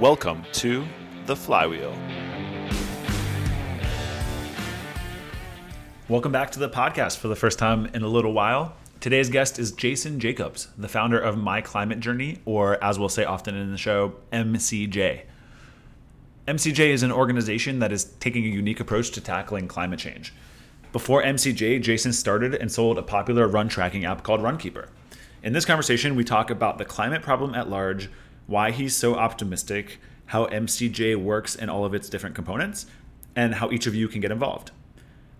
Welcome to The Flywheel. Welcome back to the podcast for the first time in a little while. Today's guest is Jason Jacobs, the founder of My Climate Journey, or as we'll say often in the show, MCJ. MCJ is an organization that is taking a unique approach to tackling climate change. Before MCJ, Jason started and sold a popular run tracking app called Runkeeper. In this conversation, we talk about the climate problem at large, why he's so optimistic, how MCJ works in all of its different components, and how each of you can get involved.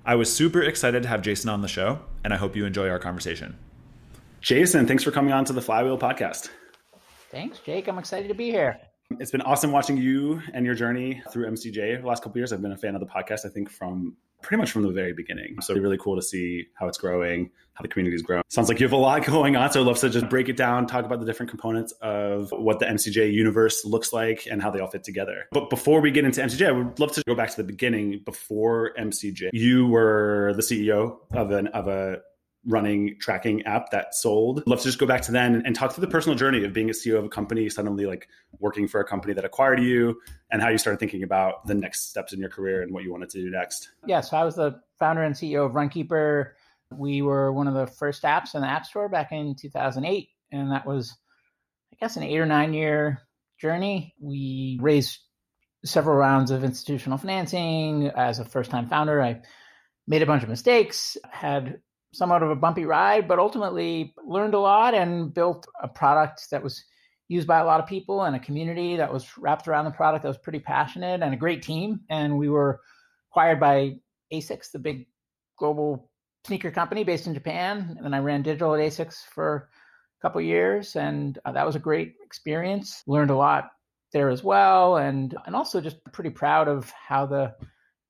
I was super excited to have Jason on the show, and I hope you enjoy our conversation. Jason, thanks for coming on to the Flywheel podcast. Thanks, Jake. I'm excited to be here. It's been awesome watching you and your journey through MCJ the last couple years. I've been a fan of the podcast, I think, from pretty much from the very beginning. So really cool to see how it's growing, how the community's growing. Sounds like you have a lot going on. So I'd love to just break it down, talk about the different components of what the MCJ universe looks like and how they all fit together. But before we get into MCJ, I would love to go back to the beginning before MCJ. You were the CEO of an of a running tracking app that sold. Love to just go back to then and talk through the personal journey of being a CEO of a company, suddenly like working for a company that acquired you, and how you started thinking about the next steps in your career and what you wanted to do next. Yeah, so I was the founder and CEO of Runkeeper. We were one of the first apps in the App Store back in 2008, and that was, I guess, an eight or nine year journey. We raised several rounds of institutional financing as a first time founder. I made a bunch of mistakes, had somewhat of a bumpy ride, but ultimately learned a lot and built a product that was used by a lot of people and a community that was wrapped around the product that was pretty passionate and a great team. And we were acquired by ASICS, the big global sneaker company based in Japan. And I ran digital at ASICS for a couple years, and uh, that was a great experience. Learned a lot there as well, and and also just pretty proud of how the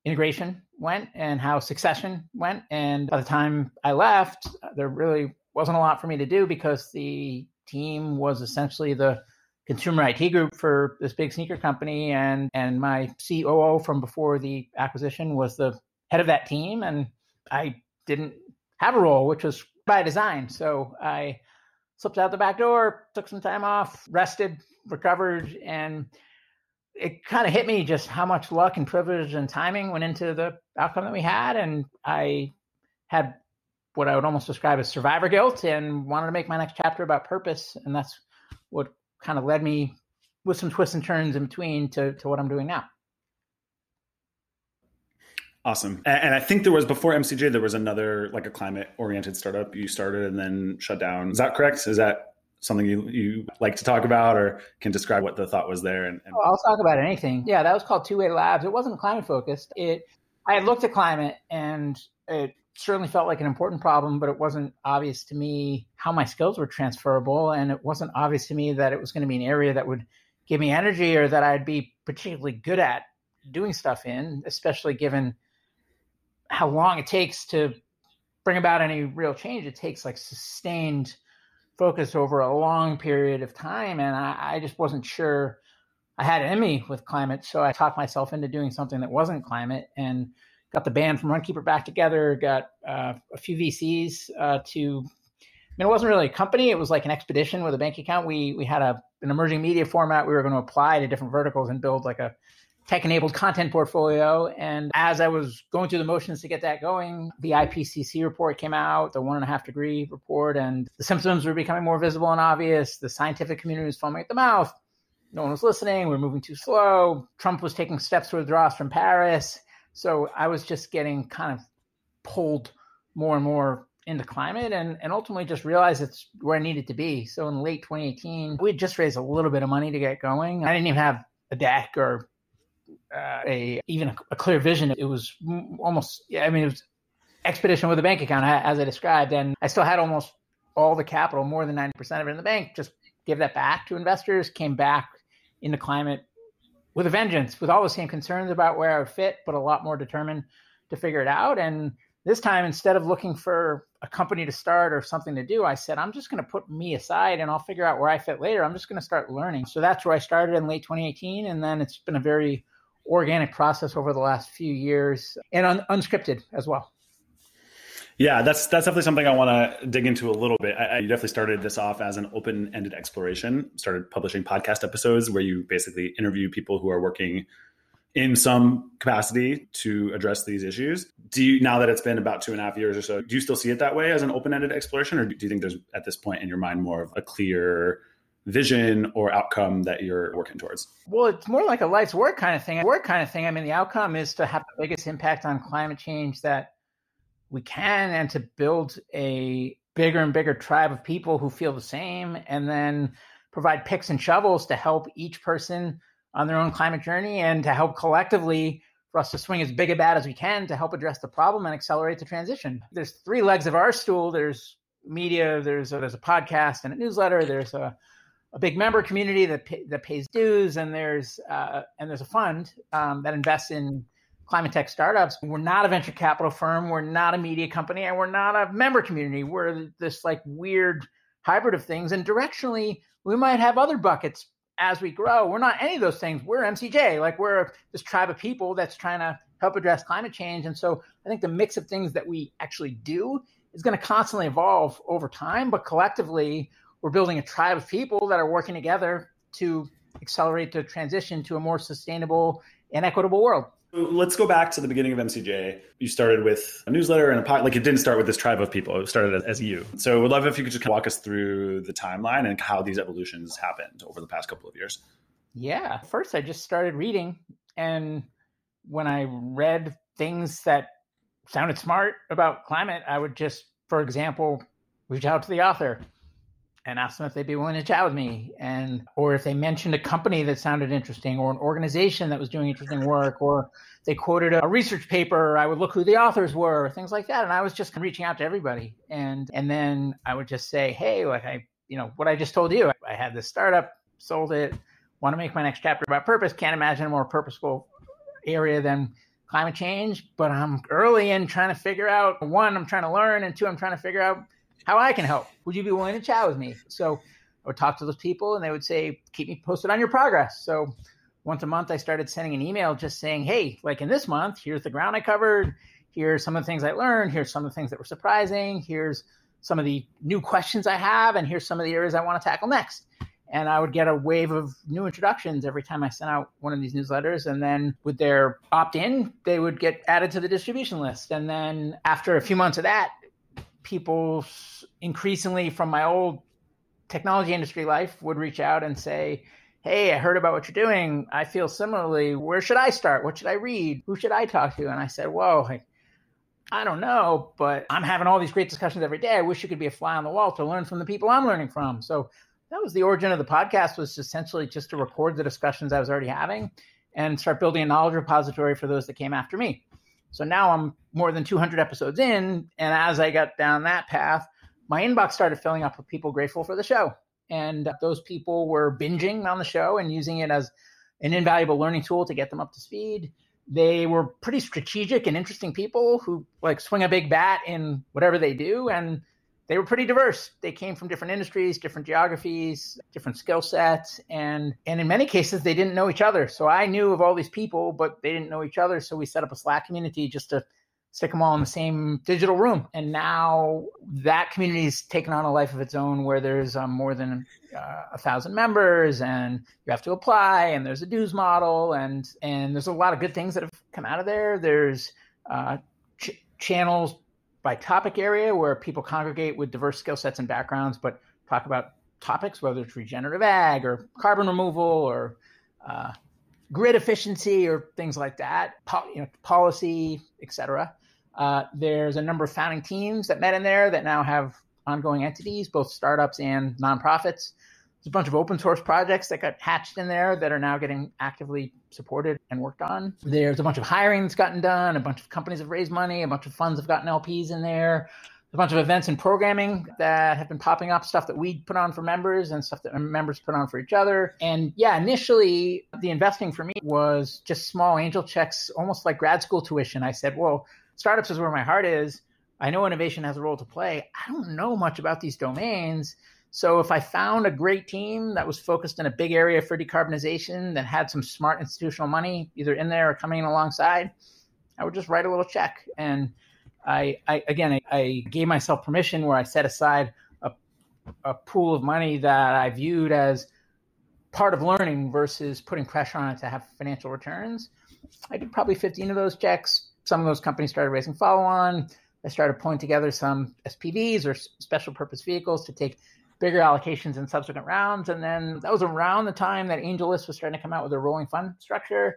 integration went and how succession went. And by the time I left, there really wasn't a lot for me to do because the team was essentially the consumer IT group for this big sneaker company. And, and my COO from before the acquisition was the head of that team. And I didn't have a role, which was by design. So I slipped out the back door, took some time off, rested, recovered, and it kind of hit me just how much luck and privilege and timing went into the outcome that we had. And I had what I would almost describe as survivor guilt and wanted to make my next chapter about purpose. And that's what kind of led me with some twists and turns in between to, to what I'm doing now. Awesome. And I think there was before MCJ, there was another like a climate oriented startup you started and then shut down. Is that correct? Is that something you, you like to talk about or can describe what the thought was there? And, and... Oh, I'll talk about anything. Yeah, that was called Two Way Labs. It wasn't climate focused. It I had looked at climate and it certainly felt like an important problem, but it wasn't obvious to me how my skills were transferable, and it wasn't obvious to me that it was going to be an area that would give me energy or that I'd be particularly good at doing stuff in, especially given how long it takes to bring about any real change. It takes like sustained focus over a long period of time. And I, I just wasn't sure I had in me with climate. So I talked myself into doing something that wasn't climate and got the band from Runkeeper back together, got uh, a few VCs uh, to. I mean, it wasn't really a company; it was like an expedition with a bank account. We we had a an emerging media format we were going to apply to different verticals and build like a tech enabled content portfolio. And as I was going through the motions to get that going, the IPCC report came out, the one and a half degree report, and the symptoms were becoming more visible and obvious. The scientific community was foaming at the mouth. No one was listening. We are moving too slow. Trump was taking steps to withdraw us from Paris. So I was just getting kind of pulled more and more into climate and, and ultimately just realized it's where I needed to be. So in late 2018, we had just raised a little bit of money to get going. I didn't even have a deck or uh, a even a, a, clear vision. It was almost, yeah, I mean, it was expedition with a bank account as I described, and I still had almost all the capital, more than ninety percent of it in the bank. Just give that back to investors. Came back into climate with a vengeance, with all the same concerns about where I would fit, but a lot more determined to figure it out. And this time, instead of looking for a company to start or something to do, I said, I'm just going to put me aside and I'll figure out where I fit later. I'm just going to start learning. So that's where I started in late 2018. And then it's been a very organic process over the last few years and un- unscripted as well. Yeah, that's that's definitely something I want to dig into a little bit. I, I definitely started this off as an open-ended exploration. Started publishing podcast episodes where you basically interview people who are working in some capacity to address these issues. Do you now that it's been about two and a half years or so, do you still see it that way as an open-ended exploration, or do you think there's at this point in your mind more of a clear vision or outcome that you're working towards? Well, it's more like a life's work kind of thing. Work kind of thing. I mean, the outcome is to have the biggest impact on climate change that we can and to build a bigger and bigger tribe of people who feel the same and then provide picks and shovels to help each person on their own climate journey and to help collectively for us to swing as big a bat as we can to help address the problem and accelerate the transition. There's three legs of our stool. There's media, there's a, there's a podcast and a newsletter, there's a, a big member community that pay, that pays dues, and there's uh, and there's a fund um, that invests in climate tech startups. We're not a venture capital firm. We're not a media company, and we're not a member community. We're this like weird hybrid of things. And directionally, we might have other buckets as we grow. We're not any of those things. We're MCJ. Like we're this tribe of people that's trying to help address climate change. And so I think the mix of things that we actually do is going to constantly evolve over time. But collectively, we're building a tribe of people that are working together to accelerate the transition to a more sustainable and equitable world. Let's go back to the beginning of MCJ. You started with a newsletter and a pod, like it didn't start with this tribe of people. It started as, as you. So we'd love if you could just walk us through the timeline and how these evolutions happened over the past couple of years. Yeah. First, I just started reading. And when I read things that sounded smart about climate, I would just, for example, reach out to the author and ask them if they'd be willing to chat with me. And or if they mentioned a company that sounded interesting or an organization that was doing interesting work or they quoted a research paper i would look who the authors were things like that. And i was just reaching out to everybody. And and then i would just say hey like i you know what i just told you i had this startup sold it want to make my next chapter about purpose. Can't imagine a more purposeful area than climate change but i'm early in trying to figure out one i'm trying to learn and two i'm trying to figure out how I can help. Would you be willing to chat with me? So I would talk to those people and they would say, keep me posted on your progress. So once a month, I started sending an email just saying, hey, like in this month, here's the ground I covered. Here's some of the things I learned. Here's some of the things that were surprising. Here's some of the new questions I have. And here's some of the areas I want to tackle next. And I would get a wave of new introductions every time I sent out one of these newsletters. And then with their opt in, they would get added to the distribution list. And then after a few months of that, people increasingly from my old technology industry life would reach out and say, Hey, I heard about what you're doing. I feel similarly. Where should I start? What should I read? Who should I talk to? And I said, Whoa, I don't know, but I'm having all these great discussions every day. I wish you could be a fly on the wall to learn from the people I'm learning from. So that was the origin of the podcast was essentially just to record the discussions I was already having and start building a knowledge repository for those that came after me. So now I'm more than 200 episodes in. And as I got down that path, my inbox started filling up with people grateful for the show. And those people were binging on the show and using it as an invaluable learning tool to get them up to speed. They were pretty strategic and interesting people who like swing a big bat in whatever they do. And they were pretty diverse. They came from different industries, different geographies, different skill sets, and and in many cases they didn't know each other. So I knew of all these people, but they didn't know each other. So we set up a Slack community just to stick them all in the same digital room. And now that community has taken on a life of its own, where there's um, more than uh, a thousand members, and you have to apply, and there's a dues model, and and there's a lot of good things that have come out of there. There's uh, ch- channels by topic area where people congregate with diverse skill sets and backgrounds, but talk about topics, whether it's regenerative ag or carbon removal or uh, grid efficiency or things like that, po- you know, policy, etc. Uh, there's a number of founding teams that met in there that now have ongoing entities, both startups and nonprofits. There's a bunch of open source projects that got hatched in there that are now getting actively supported and worked on. There's a bunch of hiring that's gotten done. A bunch of companies have raised money. A bunch of funds have gotten LPs in there. A bunch of events and programming that have been popping up, stuff that we put on for members and stuff that members put on for each other. And yeah, initially the investing for me was just small angel checks, almost like grad school tuition. I said, well, startups is where my heart is. I know innovation has a role to play. I don't know much about these domains. So if I found a great team that was focused in a big area for decarbonization that had some smart institutional money either in there or coming in alongside, I would just write a little check. And I, I again, I, I, gave myself permission where I set aside a, a pool of money that I viewed as part of learning versus putting pressure on it to have financial returns. I did probably 15 of those checks. Some of those companies started raising follow on. I started pulling together some SPVs or special purpose vehicles to take bigger allocations in subsequent rounds. And then that was around the time that AngelList was starting to come out with a rolling fund structure.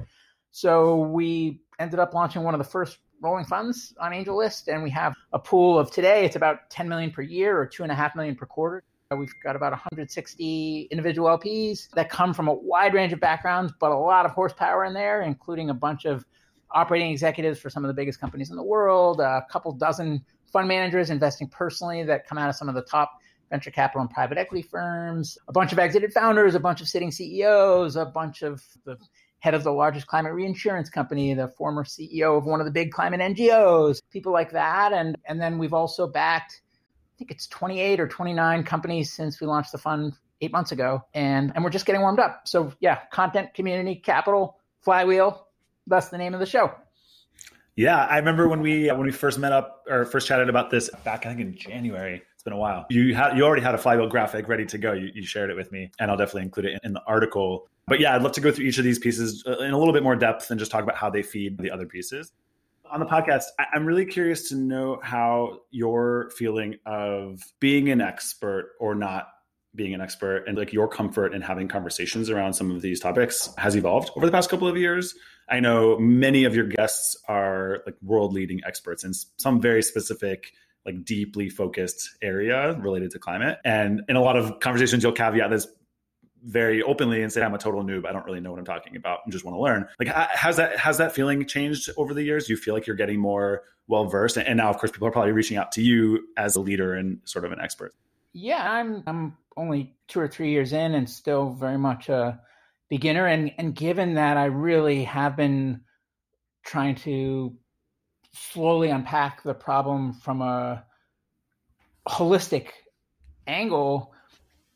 So we ended up launching one of the first rolling funds on AngelList, and we have a pool of today. It's about 10 million per year or two and a half million per quarter. Uh, we've got about 160 individual LPs that come from a wide range of backgrounds, but a lot of horsepower in there, including a bunch of operating executives for some of the biggest companies in the world, a couple dozen fund managers investing personally that come out of some of the top venture capital and private equity firms, a bunch of exited founders, a bunch of sitting CEOs, a bunch of the head of the largest climate reinsurance company, the former CEO of one of the big climate NGOs, people like that. And, and then we've also backed, I think it's 28 or 29 companies since we launched the fund eight months ago. And, and we're just getting warmed up. So, yeah, content, community, capital, flywheel. That's the name of the show. Yeah, I remember when we when we first met up or first chatted about this back I think in January. Been a while. You had you already had a flywheel graphic ready to go. You, you shared it with me, and I'll definitely include it in, in the article. But yeah, I'd love to go through each of these pieces uh, in a little bit more depth and just talk about how they feed the other pieces. On the podcast, I'm really curious to know how your feeling of being an expert or not being an expert and like your comfort in having conversations around some of these topics has evolved over the past couple of years. I know many of your guests are like world leading experts in some very specific like deeply focused area related to climate. And in a lot of conversations, you'll caveat this very openly and say I'm a total noob. I don't really know what I'm talking about and just want to learn. Like, has that has that feeling changed over the years? Do you feel like you're getting more well versed? And now, of course, people are probably reaching out to you as a leader and sort of an expert. Yeah, I'm I'm only two or three years in and still very much a beginner. And and given that I really have been trying to slowly unpack the problem from a holistic angle,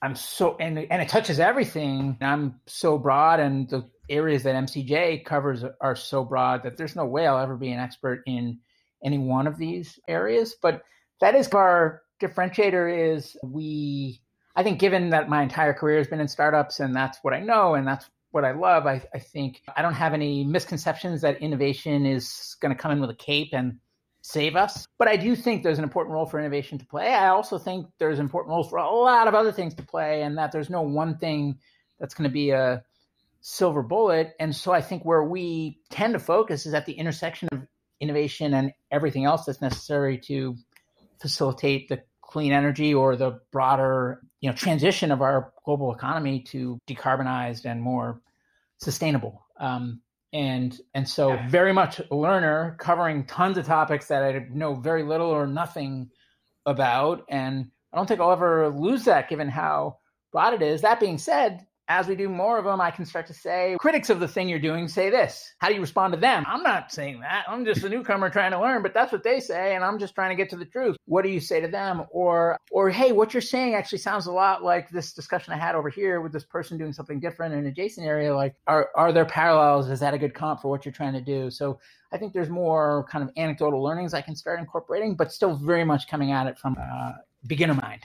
I'm so and and it touches everything. I'm so broad, and the areas that MCJ covers are so broad that there's no way I'll ever be an expert in any one of these areas. But that is our differentiator. Is we I think given that my entire career has been in startups and that's what I know and that's what I love, I, I think I don't have any misconceptions that innovation is going to come in with a cape and save us. But I do think there's an important role for innovation to play. I also think there's important roles for a lot of other things to play, and that there's no one thing that's going to be a silver bullet. And so I think where we tend to focus is at the intersection of innovation and everything else that's necessary to facilitate the clean energy or the broader you know transition of our global economy to decarbonized and more sustainable. Um, and and so very much a learner covering tons of topics that i know very little or nothing about. And i don't think i'll ever lose that given how broad it is. That being said as we do more of them, I can start to say, critics of the thing you're doing say this. How do you respond to them? I'm not saying that. I'm just a newcomer trying to learn, but that's what they say, and I'm just trying to get to the truth. What do you say to them? Or, or hey, what you're saying actually sounds a lot like this discussion I had over here with this person doing something different in an adjacent area. Like, are are there parallels? Is that a good comp for what you're trying to do? So I think there's more kind of anecdotal learnings I can start incorporating, but still very much coming at it from a beginner mind.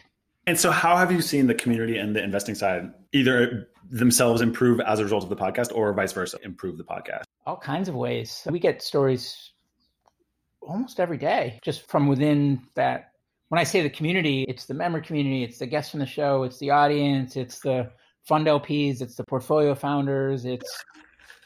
And so, how have you seen the community and the investing side either themselves improve as a result of the podcast or vice versa, improve the podcast? All kinds of ways. We get stories almost every day just from within that. When I say the community, it's the member community, it's the guests from the show, it's the audience, it's the fund LPs, it's the portfolio founders, it's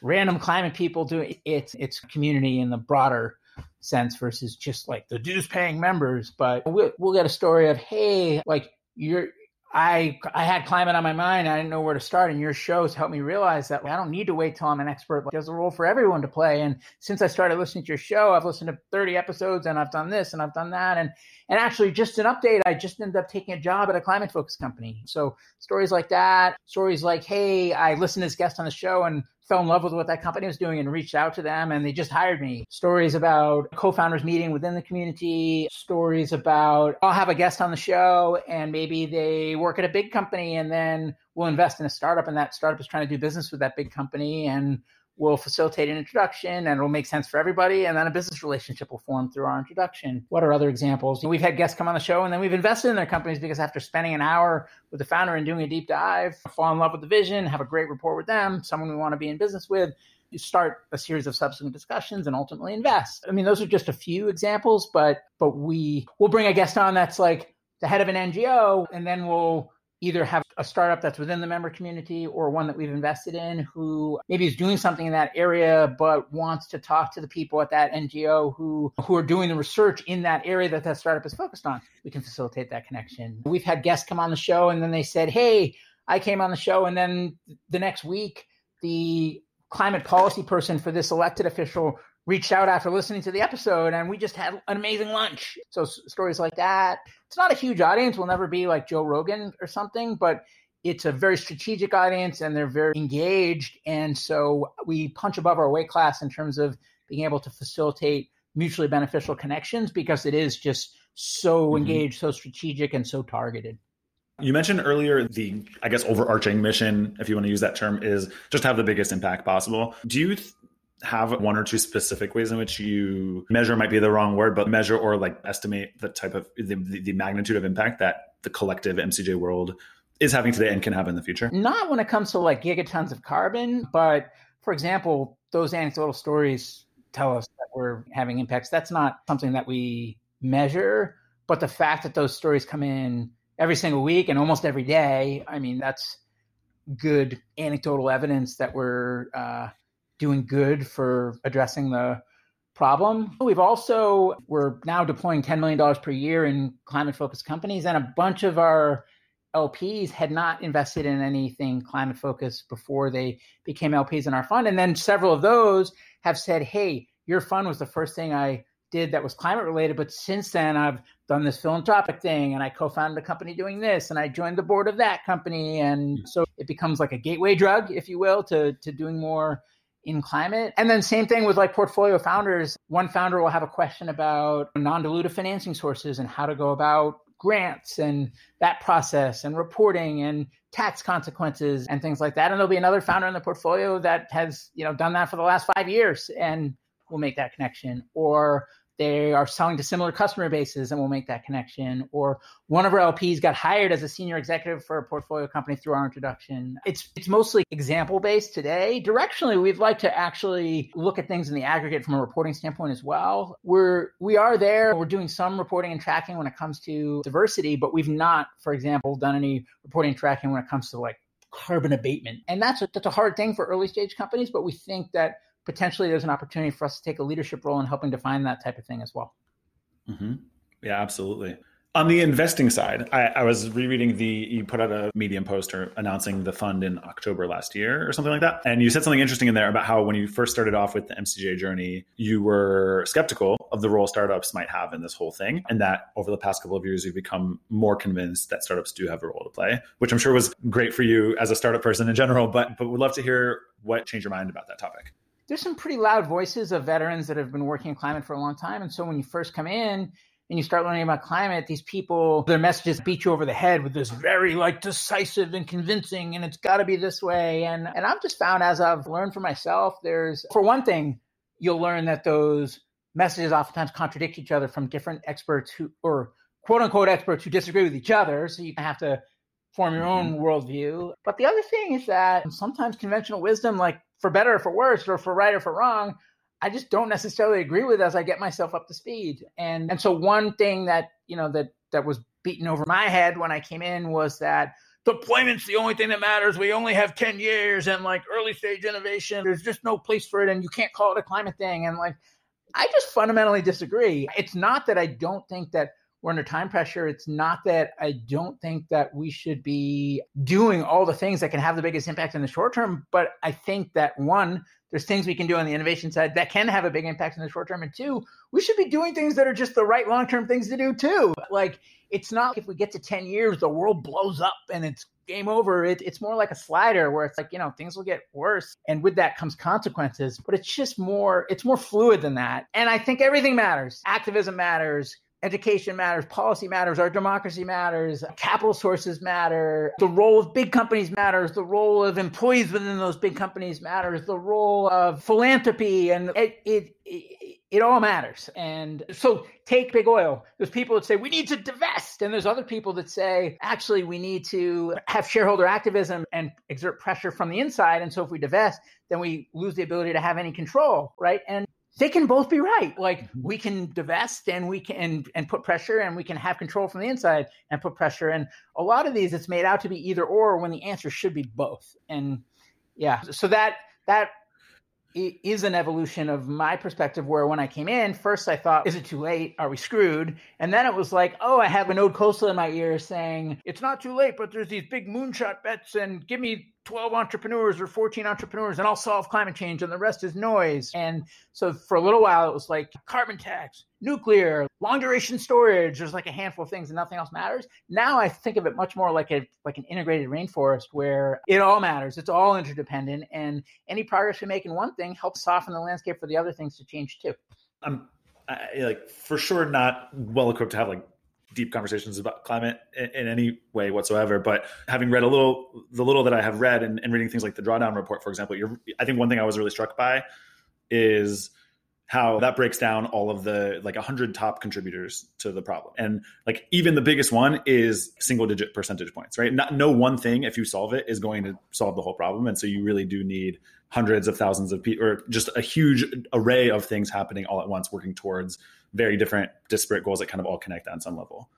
random climate people doing it's it's community in the broader sense versus just like the dues paying members. But we'll, we'll get a story of, hey, like you're I I had climate on my mind. I didn't know where to start, and your shows helped me realize that I don't need to wait till I'm an expert. There's a role for everyone to play. And since I started listening to your show, I've listened to 30 episodes, and I've done this, and I've done that, and and actually, just an update, I just ended up taking a job at a climate focused company. So stories like that, stories like, hey, I listened to this guest on the show, and fell in love with what that company was doing and reached out to them and they just hired me. Stories about co-founders meeting within the community, stories about I'll have a guest on the show and maybe they work at a big company and then we'll invest in a startup and that startup is trying to do business with that big company and will facilitate an introduction and it'll make sense for everybody. And then a business relationship will form through our introduction. What are other examples? We've had guests come on the show and then we've invested in their companies because after spending an hour with the founder and doing a deep dive, fall in love with the vision, have a great rapport with them, someone we want to be in business with, you start a series of subsequent discussions and ultimately invest. I mean, those are just a few examples, but but we will bring a guest on that's like the head of an NGO, and then we'll either have a startup that's within the member community or one that we've invested in who maybe is doing something in that area but wants to talk to the people at that NGO who who are doing the research in that area that that startup is focused on. We can facilitate that connection. We've had guests come on the show and then they said, "Hey, I came on the show and then the next week the climate policy person for this elected official reached out after listening to the episode and we just had an amazing lunch. So stories like that. It's not a huge audience. We'll never be like Joe Rogan or something, but it's a very strategic audience and they're very engaged. And so we punch above our weight class in terms of being able to facilitate mutually beneficial connections because it is just so mm-hmm. engaged, so strategic, and so targeted. You mentioned earlier the, I guess, overarching mission, if you want to use that term, is just have the biggest impact possible. Do you th- have one or two specific ways in which you measure might be the wrong word, but measure or like estimate the type of the, the magnitude of impact that the collective MCJ world is having today and can have in the future? Not when it comes to like gigatons of carbon, but for example, those anecdotal stories tell us that we're having impacts. That's not something that we measure, but the fact that those stories come in every single week and almost every day, I mean, that's good anecdotal evidence that we're uh, doing good for addressing the problem. We've also we're now deploying $10 million per year in climate focused companies and a bunch of our LPs had not invested in anything climate focused before they became LPs in our fund and then several of those have said, "Hey, your fund was the first thing I did that was climate related, but since then I've done this philanthropic thing and I co-founded a company doing this and I joined the board of that company and so it becomes like a gateway drug, if you will, to to doing more in climate. And then same thing with like portfolio founders. One founder will have a question about non-dilutive financing sources and how to go about grants and that process and reporting and tax consequences and things like that. And there'll be another founder in the portfolio that has, you know, done that for the last five years and will make that connection. Or they are selling to similar customer bases and we'll make that connection. Or one of our LPs got hired as a senior executive for a portfolio company through our introduction. It's it's mostly example based today. Directionally, we'd like to actually look at things in the aggregate from a reporting standpoint as well. We're we are there. We're doing some reporting and tracking when it comes to diversity, but we've not, for example, done any reporting and tracking when it comes to like carbon abatement. And that's a, that's a hard thing for early stage companies, but we think that potentially there's an opportunity for us to take a leadership role in helping define that type of thing as well. Mm-hmm. Yeah, absolutely. On the investing side, I, I, was rereading the you put out a Medium poster announcing the fund in October last year or something like that, and you said something interesting in there about how when you first started off with the MCJ journey, you were skeptical of the role startups might have in this whole thing, and that over the past couple of years you've become more convinced that startups do have a role to play, which I'm sure was great for you as a startup person in general. But but would love to hear what changed your mind about that topic there's some pretty loud voices of veterans that have been working in climate for a long time. And so when you first come in and you start learning about climate, these people, their messages beat you over the head with this very like decisive and convincing, and it's got to be this way. And and I've just found as I've learned for myself, there's for one thing, you'll learn that those messages oftentimes contradict each other from different experts who or quote unquote experts who disagree with each other. So you have to form your own mm-hmm. worldview. But the other thing is that sometimes conventional wisdom, like for better or for worse, or for right or for wrong, I just don't necessarily agree with as I get myself up to speed. And and so one thing that you know that that was beaten over my head when I came in was that deployment's the only thing that matters. We only have 10 years and like early stage innovation, there's just no place for it and you can't call it a climate thing. And like I just fundamentally disagree. It's not that I don't think that we're under time pressure. It's not that I don't think that we should be doing all the things that can have the biggest impact in the short term, but I think that one, there's things we can do on the innovation side that can have a big impact in the short term. And two, we should be doing things that are just the right long term things to do too. Like, it's not if we get to 10 years, the world blows up and it's game over. It, it's more like a slider where it's like, you know, things will get worse. And with that comes consequences. But it's just more, it's more fluid than that. And I think everything matters. Activism matters education matters, policy matters, our democracy matters, capital sources matter, the role of big companies matters, the role of employees within those big companies matters, the role of philanthropy, and it, it, it it all matters. And so take big oil. There's people that say we need to divest, and there's other people that say actually we need to have shareholder activism and exert pressure from the inside. And so if we divest, then we lose the ability to have any control, right? And they can both be right. Like mm-hmm. we can divest and we can and, and put pressure and we can have control from the inside and put pressure. And a lot of these it's made out to be either or when the answer should be both. And yeah, so that that is an evolution of my perspective where when I came in, first I thought, is it too late? Are we screwed? And then it was like, oh, I have a Vinod Khosla in my ear saying, it's not too late, but there's these big moonshot bets and give me 12 entrepreneurs or 14 entrepreneurs and I'll solve climate change and the rest is noise. And so for a little while, it was like carbon tax, nuclear, long duration storage. There's like a handful of things and nothing else matters. Now I think of it much more like a like an integrated rainforest where it all matters. It's all interdependent and any progress we make in one thing helps soften the landscape for the other things to change too. I'm I, like for sure not well equipped to have like deep conversations about climate in, in, any way whatsoever. But having read a little, the little that I have read and, and reading things like the drawdown report, for example, I think one thing I was really struck by is how that breaks down all of the like 100 top contributors to the problem and like even the biggest one is single digit percentage points right not no one thing if you solve it is going to solve the whole problem and so you really do need hundreds of thousands of people or just a huge array of things happening all at once working towards very different disparate goals that kind of all connect on some level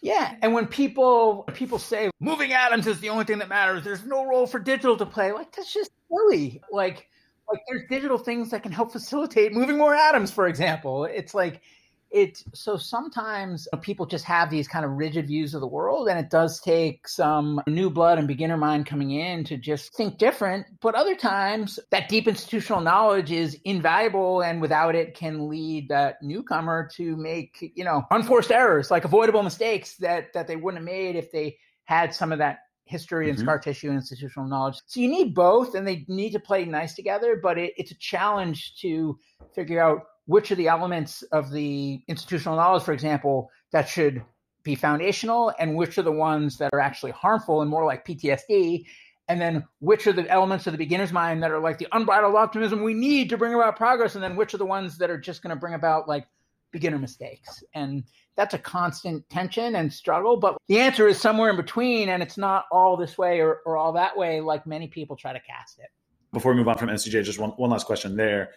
yeah, and when people people say moving atoms is the only thing that matters, there's no role for digital to play. Like that's just silly. Like like there's digital things that can help facilitate moving more atoms, for example. It's like it so sometimes people just have these kind of rigid views of the world and it does take some new blood and beginner mind coming in to just think different but other times that deep institutional knowledge is invaluable and without it can lead that newcomer to make you know unforced errors like avoidable mistakes that that they wouldn't have made if they had some of that history and mm-hmm. scar tissue and institutional knowledge. So you need both and they need to play nice together, but it, it's a challenge to figure out which are the elements of the institutional knowledge, for example, that should be foundational and which are the ones that are actually harmful and more like PTSD. And then which are the elements of the beginner's mind that are like the unbridled optimism we need to bring about progress, and then which are the ones that are just going to bring about like beginner mistakes. And that's a constant tension and struggle. But the answer is somewhere in between, and it's not all this way or, or all that way, like many people try to cast it. Before we move on from MCJ, just one, one last question there.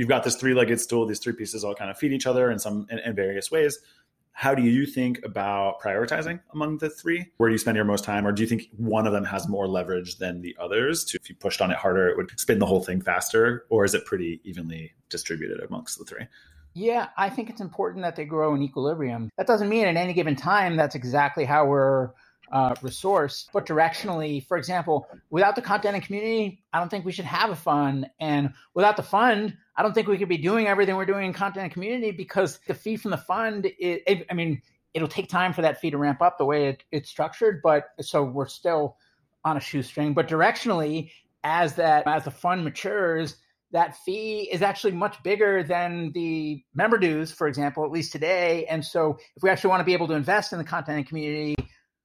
You've got this three legged stool, these three pieces all kind of feed each other in some in, in various ways. How do you think about prioritizing among the three? Where do you spend your most time? Or do you think one of them has more leverage than the others? To, if you pushed on it harder, it would spin the whole thing faster? Or is it pretty evenly distributed amongst the three? Yeah, I think it's important that they grow in equilibrium. That doesn't mean at any given time that's exactly how we're uh, resourced, but directionally, for example, without the content and community, I don't think we should have a fund. And without the fund, I don't think we could be doing everything we're doing in content and community because the fee from the fund, it, it, I mean, it'll take time for that fee to ramp up the way it, it's structured, but so we're still on a shoestring. But directionally, as that as the fund matures, that fee is actually much bigger than the member dues, for example, at least today. And so if we actually want to be able to invest in the content and community,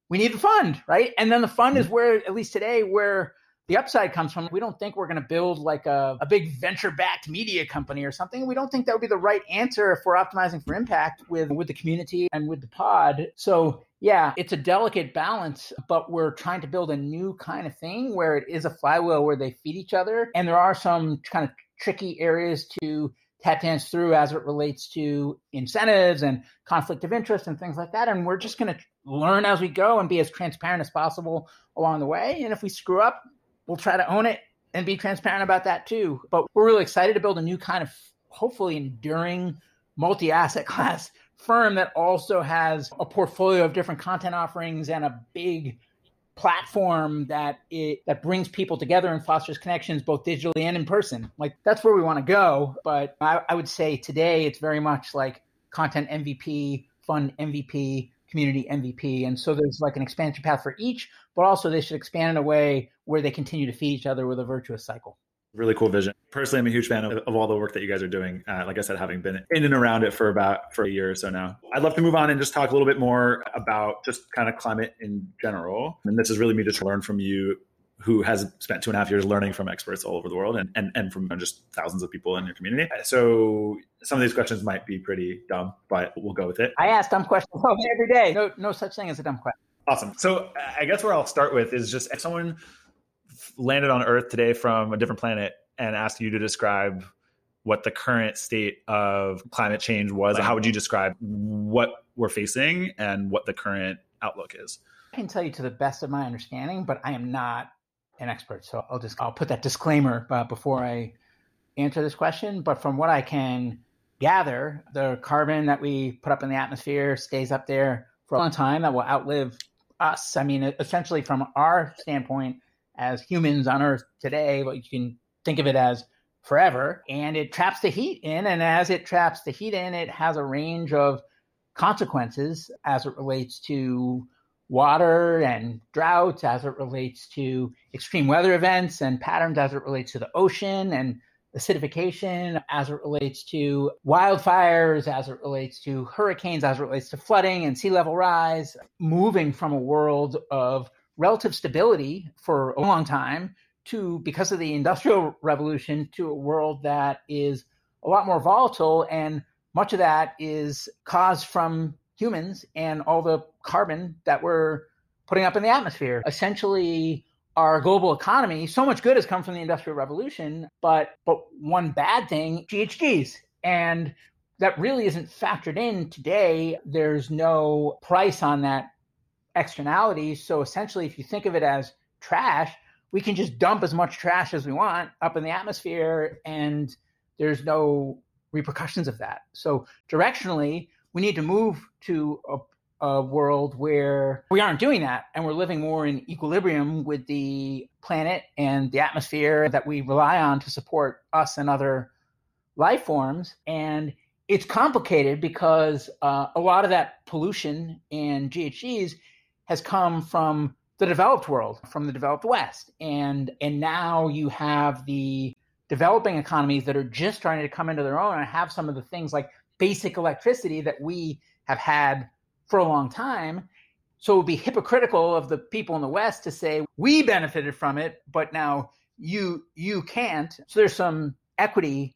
we need the fund, right? And then the fund is mm-hmm. where, at least today, where the upside comes from. We don't think we're going to build like a, a big venture backed media company or something. We don't think that would be the right answer if we're optimizing for impact with, with the community and with the pod. So yeah, it's a delicate balance, but we're trying to build a new kind of thing where it is a flywheel where they feed each other. And there are some kind of tricky areas to tap dance through as it relates to incentives and conflict of interest and things like that. And we're just going to learn as we go and be as transparent as possible along the way. And if we screw up, we'll try to own it and be transparent about that too. But we're really excited to build a new kind of hopefully enduring multi asset class firm that also has a portfolio of different content offerings and a big platform that it that brings people together and fosters connections both digitally and in person. Like that's where we want to go but I, I, would say today it's very much like content mvp fund mvp community mvp and so there's like an expansion path for each but also they should expand in a way where they continue to feed each other with a virtuous cycle Really cool vision. Personally, I'm a huge fan of, of all the work that you guys are doing. Uh, like I said, having been in and around it for about for a year or so now. I'd love to move on and just talk a little bit more about just kind of climate in general. And this is really me just to learn from you who has spent two and a half years learning from experts all over the world and, and, and from just thousands of people in your community. So some of these questions might be pretty dumb, but we'll go with it. I ask dumb questions every day. No, no such thing as a dumb question. Awesome. So I guess where I'll start with is just if someone landed on Earth today from a different planet and asked you to describe what the current state of climate change was, how would you describe what we're facing and what the current outlook is? I can tell you to the best of my understanding, but I am not an expert. So I'll just I'll put that disclaimer uh, before I answer this question. But from what I can gather, the carbon that we put up in the atmosphere stays up there for a long time. That will outlive us. I mean, essentially, from our standpoint as humans on Earth today, but you can think of it as forever, and it traps the heat in. And as it traps the heat in, it has a range of consequences as it relates to water and droughts as it relates to extreme weather events and patterns as it relates to the ocean and acidification as it relates to wildfires, as it relates to hurricanes, as it relates to flooding and sea level rise, moving from a world of relative stability for a long time to, because of the industrial revolution, to a world that is a lot more volatile. And much of that is caused from humans and all the carbon that we're putting up in the atmosphere. Essentially, our global economy, so much good has come from the industrial revolution, but but one bad thing, GHGs. And that really isn't factored in today. There's no price on that externality. So essentially, if you think of it as trash, we can just dump as much trash as we want up in the atmosphere and there's no repercussions of that. So directionally, we need to move to a, a, world where we aren't doing that and we're living more in equilibrium with the planet and the atmosphere that we rely on to support us and other life forms. And it's complicated because uh, a lot of that pollution and GHGs has come from the developed world, from the developed West. And and now you have the developing economies that are just trying to come into their own and have some of the things like basic electricity that we have had for a long time. So it would be hypocritical of the people in the West to say we benefited from it, but now you you can't. So there's some equity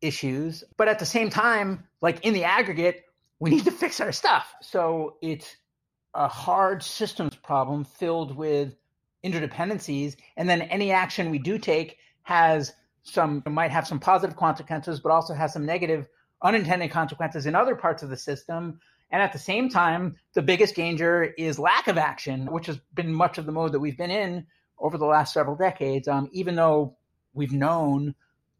issues, but at the same time, like in the aggregate, we need to fix our stuff. So it's a hard systems problem filled with interdependencies, and then any action we do take has some might have some positive consequences, but also has some negative unintended consequences in other parts of the system. And at the same time, the biggest danger is lack of action, which has been much of the mode that we've been in over the last several decades. Um, even though we've known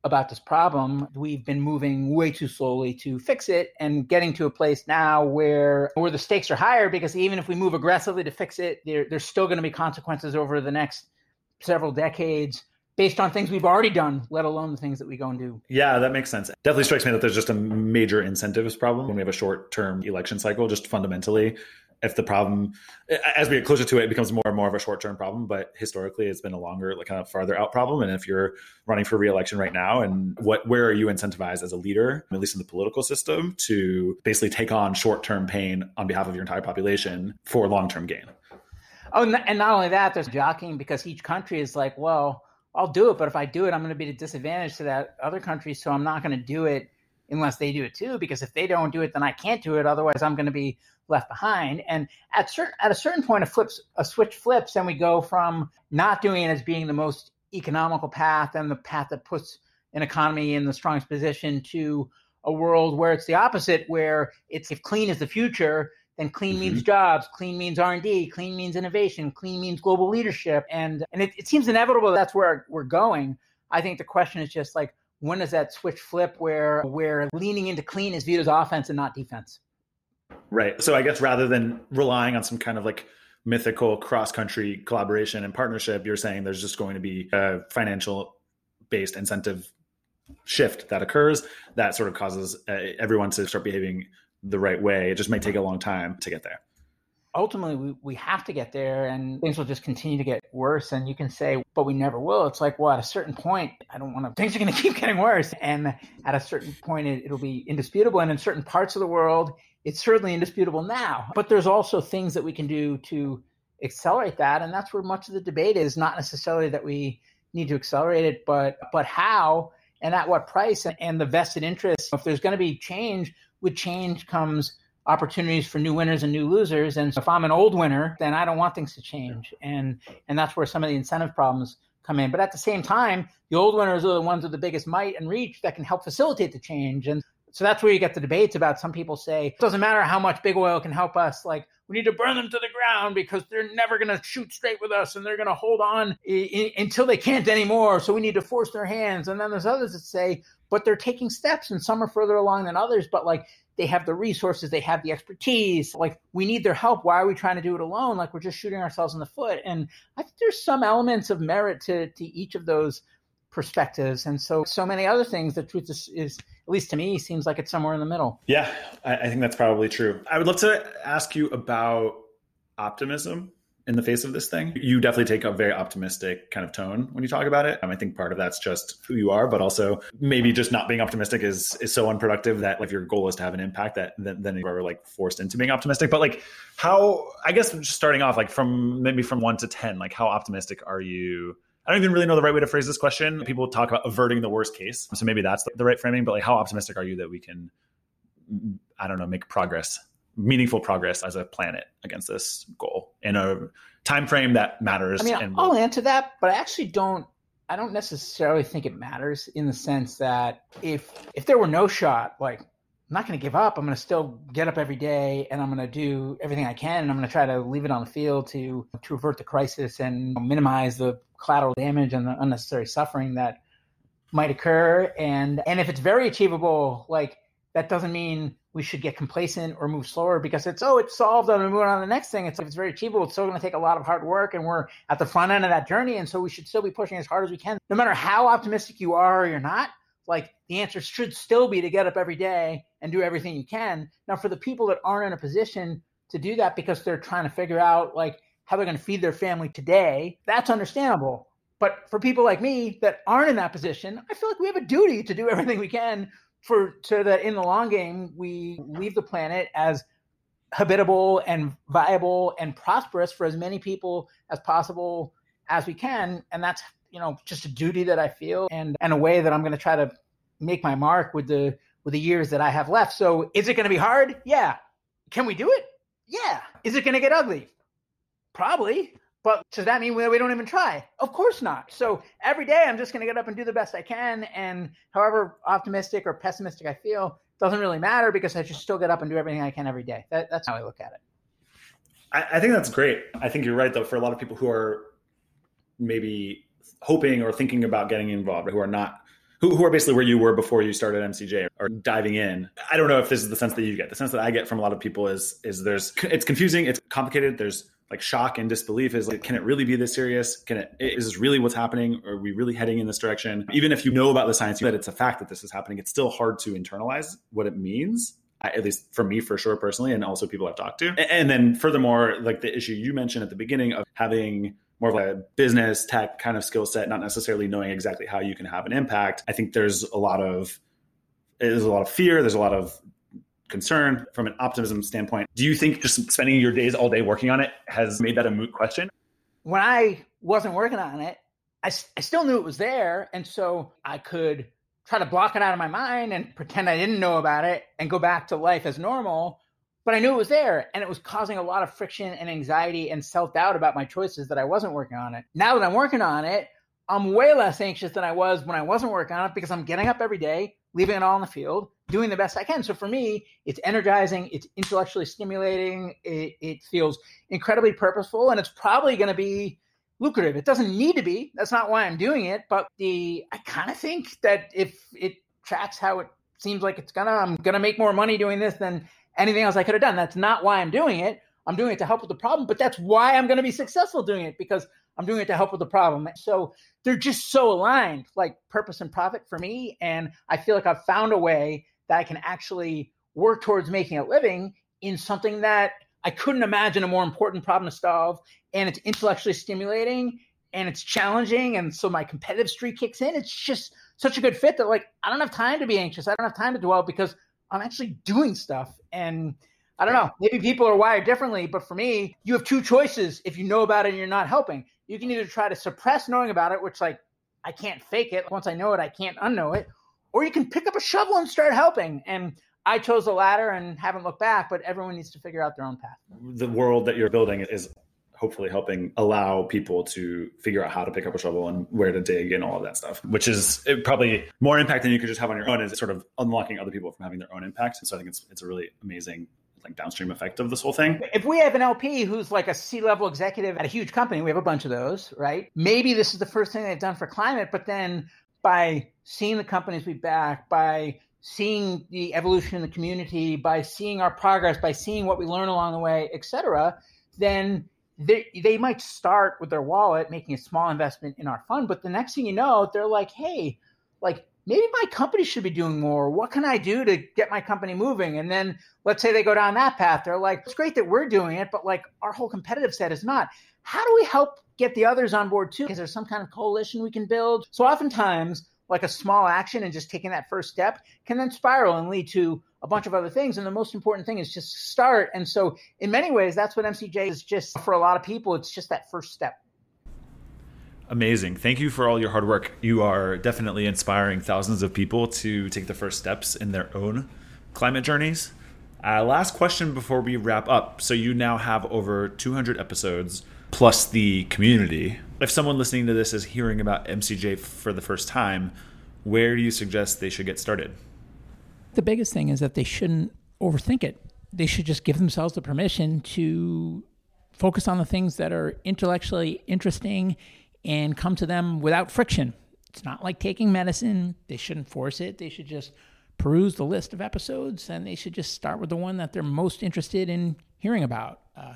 about this problem, we've been moving way too slowly to fix it and getting to a place now where where the stakes are higher because even if we move aggressively to fix it, there, there's still going to be consequences over the next several decades based on things we've already done, let alone the things that we go and do. Yeah, that makes sense. Definitely strikes me that there's just a major incentives problem when we have a short term election cycle, just fundamentally. If the problem, as we get closer to it, it becomes more and more of a short term problem. But historically, it's been a longer, like kind of farther out problem. And if you're running for reelection right now, and what, where are you incentivized as a leader, at least in the political system, to basically take on short term pain on behalf of your entire population for long term gain? Oh, and not only that, there's jockeying because each country is like, well, I'll do it, but if I do it, I'm going to be at a disadvantage to that other country. So I'm not going to do it unless they do it too, because if they don't do it, then I can't do it. Otherwise, I'm going to be left behind. And at certain at a certain point, a flips a switch flips, and we go from not doing it as being the most economical path and the path that puts an economy in the strongest position to a world where it's the opposite, where it's if clean is the future, then clean mm-hmm. means jobs, clean means R&D, clean means innovation, clean means global leadership. And, and it, it seems inevitable that's where we're going. I think the question is just like, when does that switch flip where, where leaning into clean is viewed as offense and not defense? Right. So I guess rather than relying on some kind of like mythical cross country collaboration and partnership, you're saying there's just going to be a financial based incentive shift that occurs that sort of causes uh, everyone to start behaving the right way. It just might take a long time to get there. Ultimately we, we have to get there and things will just continue to get worse. And you can say, but we never will. It's like, well, at a certain point, I don't want to, things are going to keep getting worse. And at a certain point, it, it'll be indisputable. And in certain parts of the world, it's certainly indisputable now. But there's also things that we can do to accelerate that. And that's where much of the debate is not necessarily that we need to accelerate it, but but how and at what price and the vested interest. If there's going to be change, with change comes opportunities for new winners and new losers. And so if I'm an old winner, then I don't want things to change. And and that's where some of the incentive problems come in. But at the same time, the old winners are the ones with the biggest might and reach that can help facilitate the change. And so that's where you get the debates about some people say it doesn't matter how much big oil can help us. Like we need to burn them to the ground because they're never going to shoot straight with us and they're going to hold on I- I- until they can't anymore. So we need to force their hands. And then there's others that say, but they're taking steps and some are further along than others. But like they have the resources, they have the expertise. Like we need their help. Why are we trying to do it alone? Like we're just shooting ourselves in the foot. And I think there's some elements of merit to to each of those perspectives. And so so many other things. The truth is, is at least to me, seems like it's somewhere in the middle. Yeah, I, I think that's probably true. I would love to ask you about optimism in the face of this thing. You definitely take a very optimistic kind of tone when you talk about it. Um, I think part of that's just who you are, but also maybe just not being optimistic is is so unproductive that if your goal is to have an impact, that then, then you're like forced into being optimistic. But like, how? I guess just starting off, like from maybe from one to ten, like how optimistic are you? I don't even really know the right way to phrase this question. People talk about averting the worst case, so maybe that's the right framing. But like, how optimistic are you that we can? I don't know, make progress meaningful progress as a planet against this goal in a time frame that matters. I mean, I'll answer that, but I actually don't. I don't necessarily think it matters in the sense that if if there were no shot, like I'm not going to give up. I'm going to still get up every day, and I'm going to do everything I can, and I'm going to try to leave it on the field to to avert the crisis and minimize the collateral damage and the unnecessary suffering that might occur. And and if it's very achievable, like that doesn't mean we should get complacent or move slower because it's oh it's solved and we're moving on to the next thing. It's it's very achievable. It's still going to take a lot of hard work, and we're at the front end of that journey, and so we should still be pushing as hard as we can, no matter how optimistic you are or you're not. Like the answer should still be to get up every day and do everything you can. Now, for the people that aren't in a position to do that because they're trying to figure out like how they're going to feed their family today, that's understandable. But for people like me that aren't in that position, I feel like we have a duty to do everything we can for so that in the long game we leave the planet as habitable and viable and prosperous for as many people as possible as we can. And that's you know just a duty that i feel and and a way that i'm going to try to make my mark with the with the years that i have left. So is it going to be hard? Yeah. Can we do it? Yeah. Is it going to get ugly? Probably but does that mean we don't even try? Of course not. So every day I'm just going to get up and do the best I can. And however optimistic or pessimistic I feel doesn't really matter because I just still get up and do everything I can every day. That, that's how I look at it. I, I think that's great. I think you're right, though, for a lot of people who are maybe hoping or thinking about getting involved, who are not who, who are basically where you were before you started MCJ or diving in. I don't know if this is the sense that you get. The sense that I get from a lot of people is is there's it's confusing, it's complicated. There's like shock and disbelief is like, can it really be this serious? Can it, is this really what's happening? Are we really heading in this direction? Even if you know about the science, that it's a fact that this is happening, it's still hard to internalize what it means. At least for me, for sure, personally, and also people I've talked to. And then, furthermore, like the issue you mentioned at the beginning of having more of a business tech kind of skill set, not necessarily knowing exactly how you can have an impact. I think there's a lot of there's a lot of fear. There's a lot of concern from an optimism standpoint. Do you think just spending your days all day working on it has made that a moot question? When I wasn't working on it, I, I still knew it was there. And so I could try to block it out of my mind and pretend I didn't know about it and go back to life as normal. But I knew it was there and it was causing a lot of friction and anxiety and self doubt about my choices that I wasn't working on it. Now that I'm working on it, I'm way less anxious than I was when I wasn't working on it because I'm getting up every day, leaving it all in the field, doing the best I can. So for me, it's energizing, it's intellectually stimulating, it, it feels incredibly purposeful, and it's probably going to be lucrative. It doesn't need to be. That's not why I'm doing it. But the I kind of think that if it tracks how it seems like it's gonna, I'm gonna make more money doing this than anything else I could have done. That's not why I'm doing it. I'm doing it to help with the problem, but that's why I'm to be successful doing it because I'm doing it to help with the problem. So they're just so aligned, like purpose and profit for me. And I feel like I've found a way that I can actually work towards making a living in something that I couldn't imagine a more important problem to solve. And it's intellectually stimulating and it's challenging. And so my competitive streak kicks in. It's just such a good fit that like I don't have time to be anxious. I don't have time to dwell because I'm actually doing stuff. And I don't know, maybe people are wired differently, but for me, you have two choices if you know about it and you're not helping. You can either try to suppress knowing about it, which like I can't fake it. Once I know it, I can't unknow it. Or you can pick up a shovel and start helping. And I chose the latter and haven't looked back, but everyone needs to figure out their own path. The world that you're building is hopefully helping allow people to figure out how to pick up a shovel and where to dig and all of that stuff, which is probably more impact than you could just have on your own. Is sort of unlocking other people from having their own impact. And so I think it's it's a really amazing like downstream effect of this whole thing. If we have an LP who's like a C-level executive at a huge company, we have a bunch of those, right? Maybe this is the first thing they've done for climate, but then by seeing the companies we back, by seeing the evolution in the community, by seeing our progress, by seeing what we learn along the way, et cetera, then they, they might start with their wallet making a small investment in our fund. But the next thing you know, they're like, hey, like maybe my company should be doing more. What can I do to get my company moving? And then let's say they go down that path. They're like, it's great that we're doing it, but like our whole competitive set is not. How do we help get the others on board too? Is there some kind of coalition we can build? So oftentimes like a small action and just taking that first step can then spiral and lead to a bunch of other things. And the most important thing is just start. And so, in many ways, that's what MCJ is just for a lot of people. It's just that first step. Amazing. Thank you for all your hard work. You are definitely inspiring thousands of people to take the first steps in their own climate journeys. Uh, last question before we wrap up. So, you now have over 200 episodes plus the community. If someone listening to this is hearing about MCJ for the first time, where do you suggest they should get started? The biggest thing is that they shouldn't overthink it. They should just give themselves the permission to focus on the things that are intellectually interesting and come to them without friction. It's not like taking medicine. They shouldn't force it. They should just peruse the list of episodes and they should just start with the one that they're most interested in hearing about. Uh,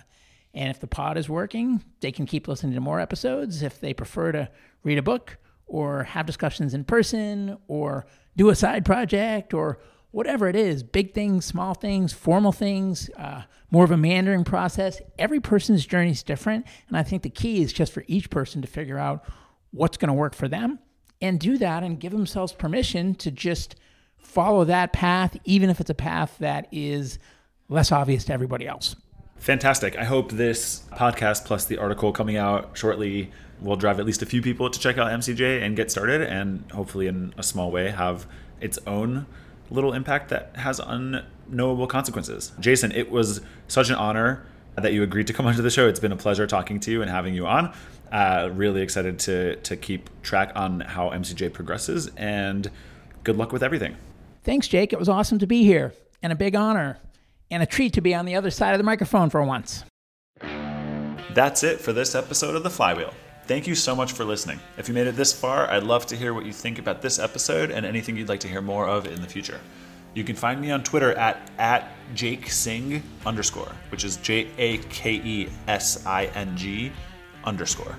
and if the pod is working, they can keep listening to more episodes. If they prefer to read a book or have discussions in person or do a side project or whatever it is big things, small things, formal things, uh, more of a meandering process. Every person's journey is different. And I think the key is just for each person to figure out what's going to work for them and do that and give themselves permission to just follow that path, even if it's a path that is less obvious to everybody else. Fantastic. I hope this podcast plus the article coming out shortly will drive at least a few people to check out MCJ and get started, and hopefully, in a small way, have its own little impact that has unknowable consequences. Jason, it was such an honor that you agreed to come onto the show. It's been a pleasure talking to you and having you on. Uh, really excited to to keep track on how MCJ progresses, and good luck with everything. Thanks, Jake. It was awesome to be here, and a big honor, and a treat to be on the other side of the microphone for once. That's it for this episode of the Flywheel. Thank you so much for listening. If you made it this far, I'd love to hear what you think about this episode and anything you'd like to hear more of in the future. You can find me on Twitter at, at Jake underscore, which is J A K E S I N G underscore.